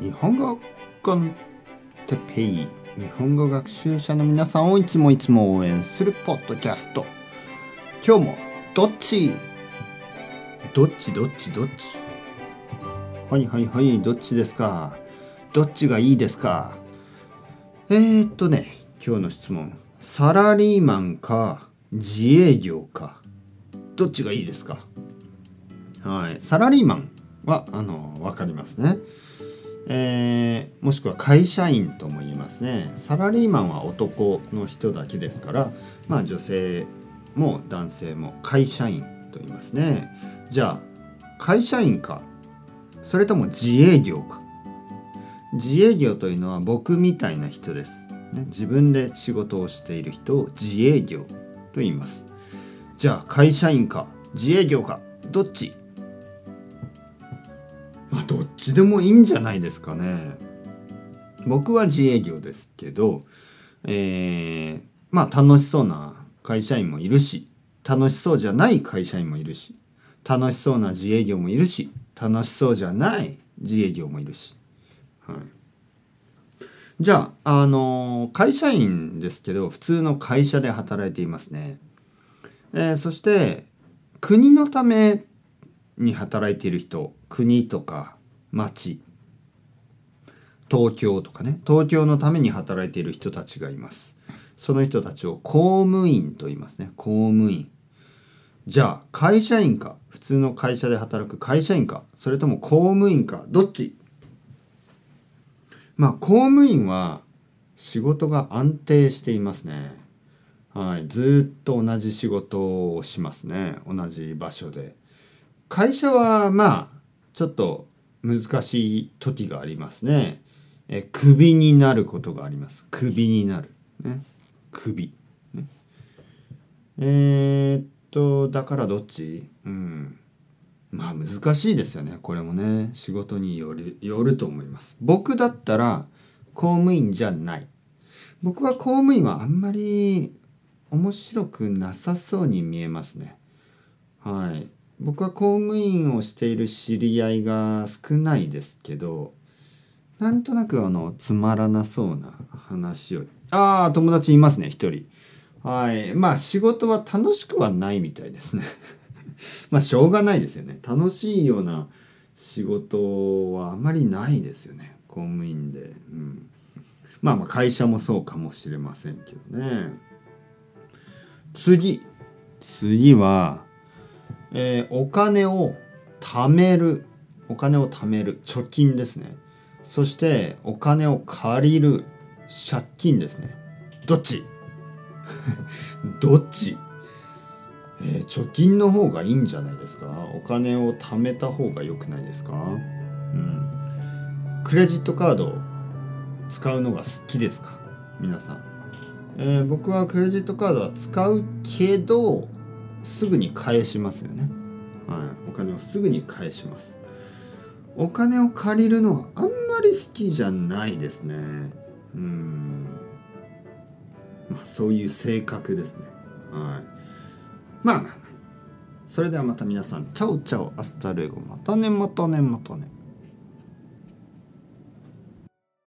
日本語コンテペイ日本語学習者の皆さんをいつもいつも応援するポッドキャスト。今日もどっちどっちどっち？どっちはいはいはいどっちですか？どっちがいいですか？えー、っとね今日の質問。サラリーマンか自営業か？どっちがいいですか？はいサラリーマンはあの分かりますね。えー、もしくは会社員とも言いますね。サラリーマンは男の人だけですからまあ女性も男性も会社員と言いますね。じゃあ会社員か？それとも自営業か？自営業というのは僕みたいな人です、ね、自分で仕事をしている人を自営業と言います。じゃあ会社員か？自営業か？どっち？ちでもいいんじゃないですかね。僕は自営業ですけど、えー、まあ楽しそうな会社員もいるし楽しそうじゃない会社員もいるし楽しそうな自営業もいるし楽しそうじゃない自営業もいるし。はいじゃあ、あのー、会社員ですけど普通の会社で働いていますね。えー、そして国のために働いている人国とか町。東京とかね。東京のために働いている人たちがいます。その人たちを公務員と言いますね。公務員。じゃあ会社員か。普通の会社で働く会社員か。それとも公務員か。どっち？まあ公務員は仕事が安定していますね。はい。ずっと同じ仕事をしますね。同じ場所で。会社はまあちょっと難しい時がありますね。えクビになることがあります。クビになる。ね。クビ。ね、えー、っとだからどっち？うん。まあ難しいですよね。これもね仕事によるよると思います。僕だったら公務員じゃない。僕は公務員はあんまり面白くなさそうに見えますね。はい。僕は公務員をしている知り合いが少ないですけどなんとなくあのつまらなそうな話を。ああ友達いますね一人。はい。まあ仕事は楽しくはないみたいですね。まあしょうがないですよね。楽しいような仕事はあまりないですよね公務員で、うん、まあまあ会社もそうかもしれませんけどね。次。次はえー、お金を貯めるお金を貯める貯金ですね。そしてお金を借りる借金ですね。どっち？どっち、えー、貯金の方がいいんじゃないですか？お金を貯めた方が良くないですか？うん。クレジットカードを使うのが好きですか？皆さん、えー、僕はクレジットカードは使うけどすぐに返しますよね、はい、お金をすぐに返します。お金を借りるのはあんまり好きじゃないですね。うん。まあそういう性格ですね。はい。まあまあそれではまた皆さん。 Chao chao hasta luego。またねまたねまたね。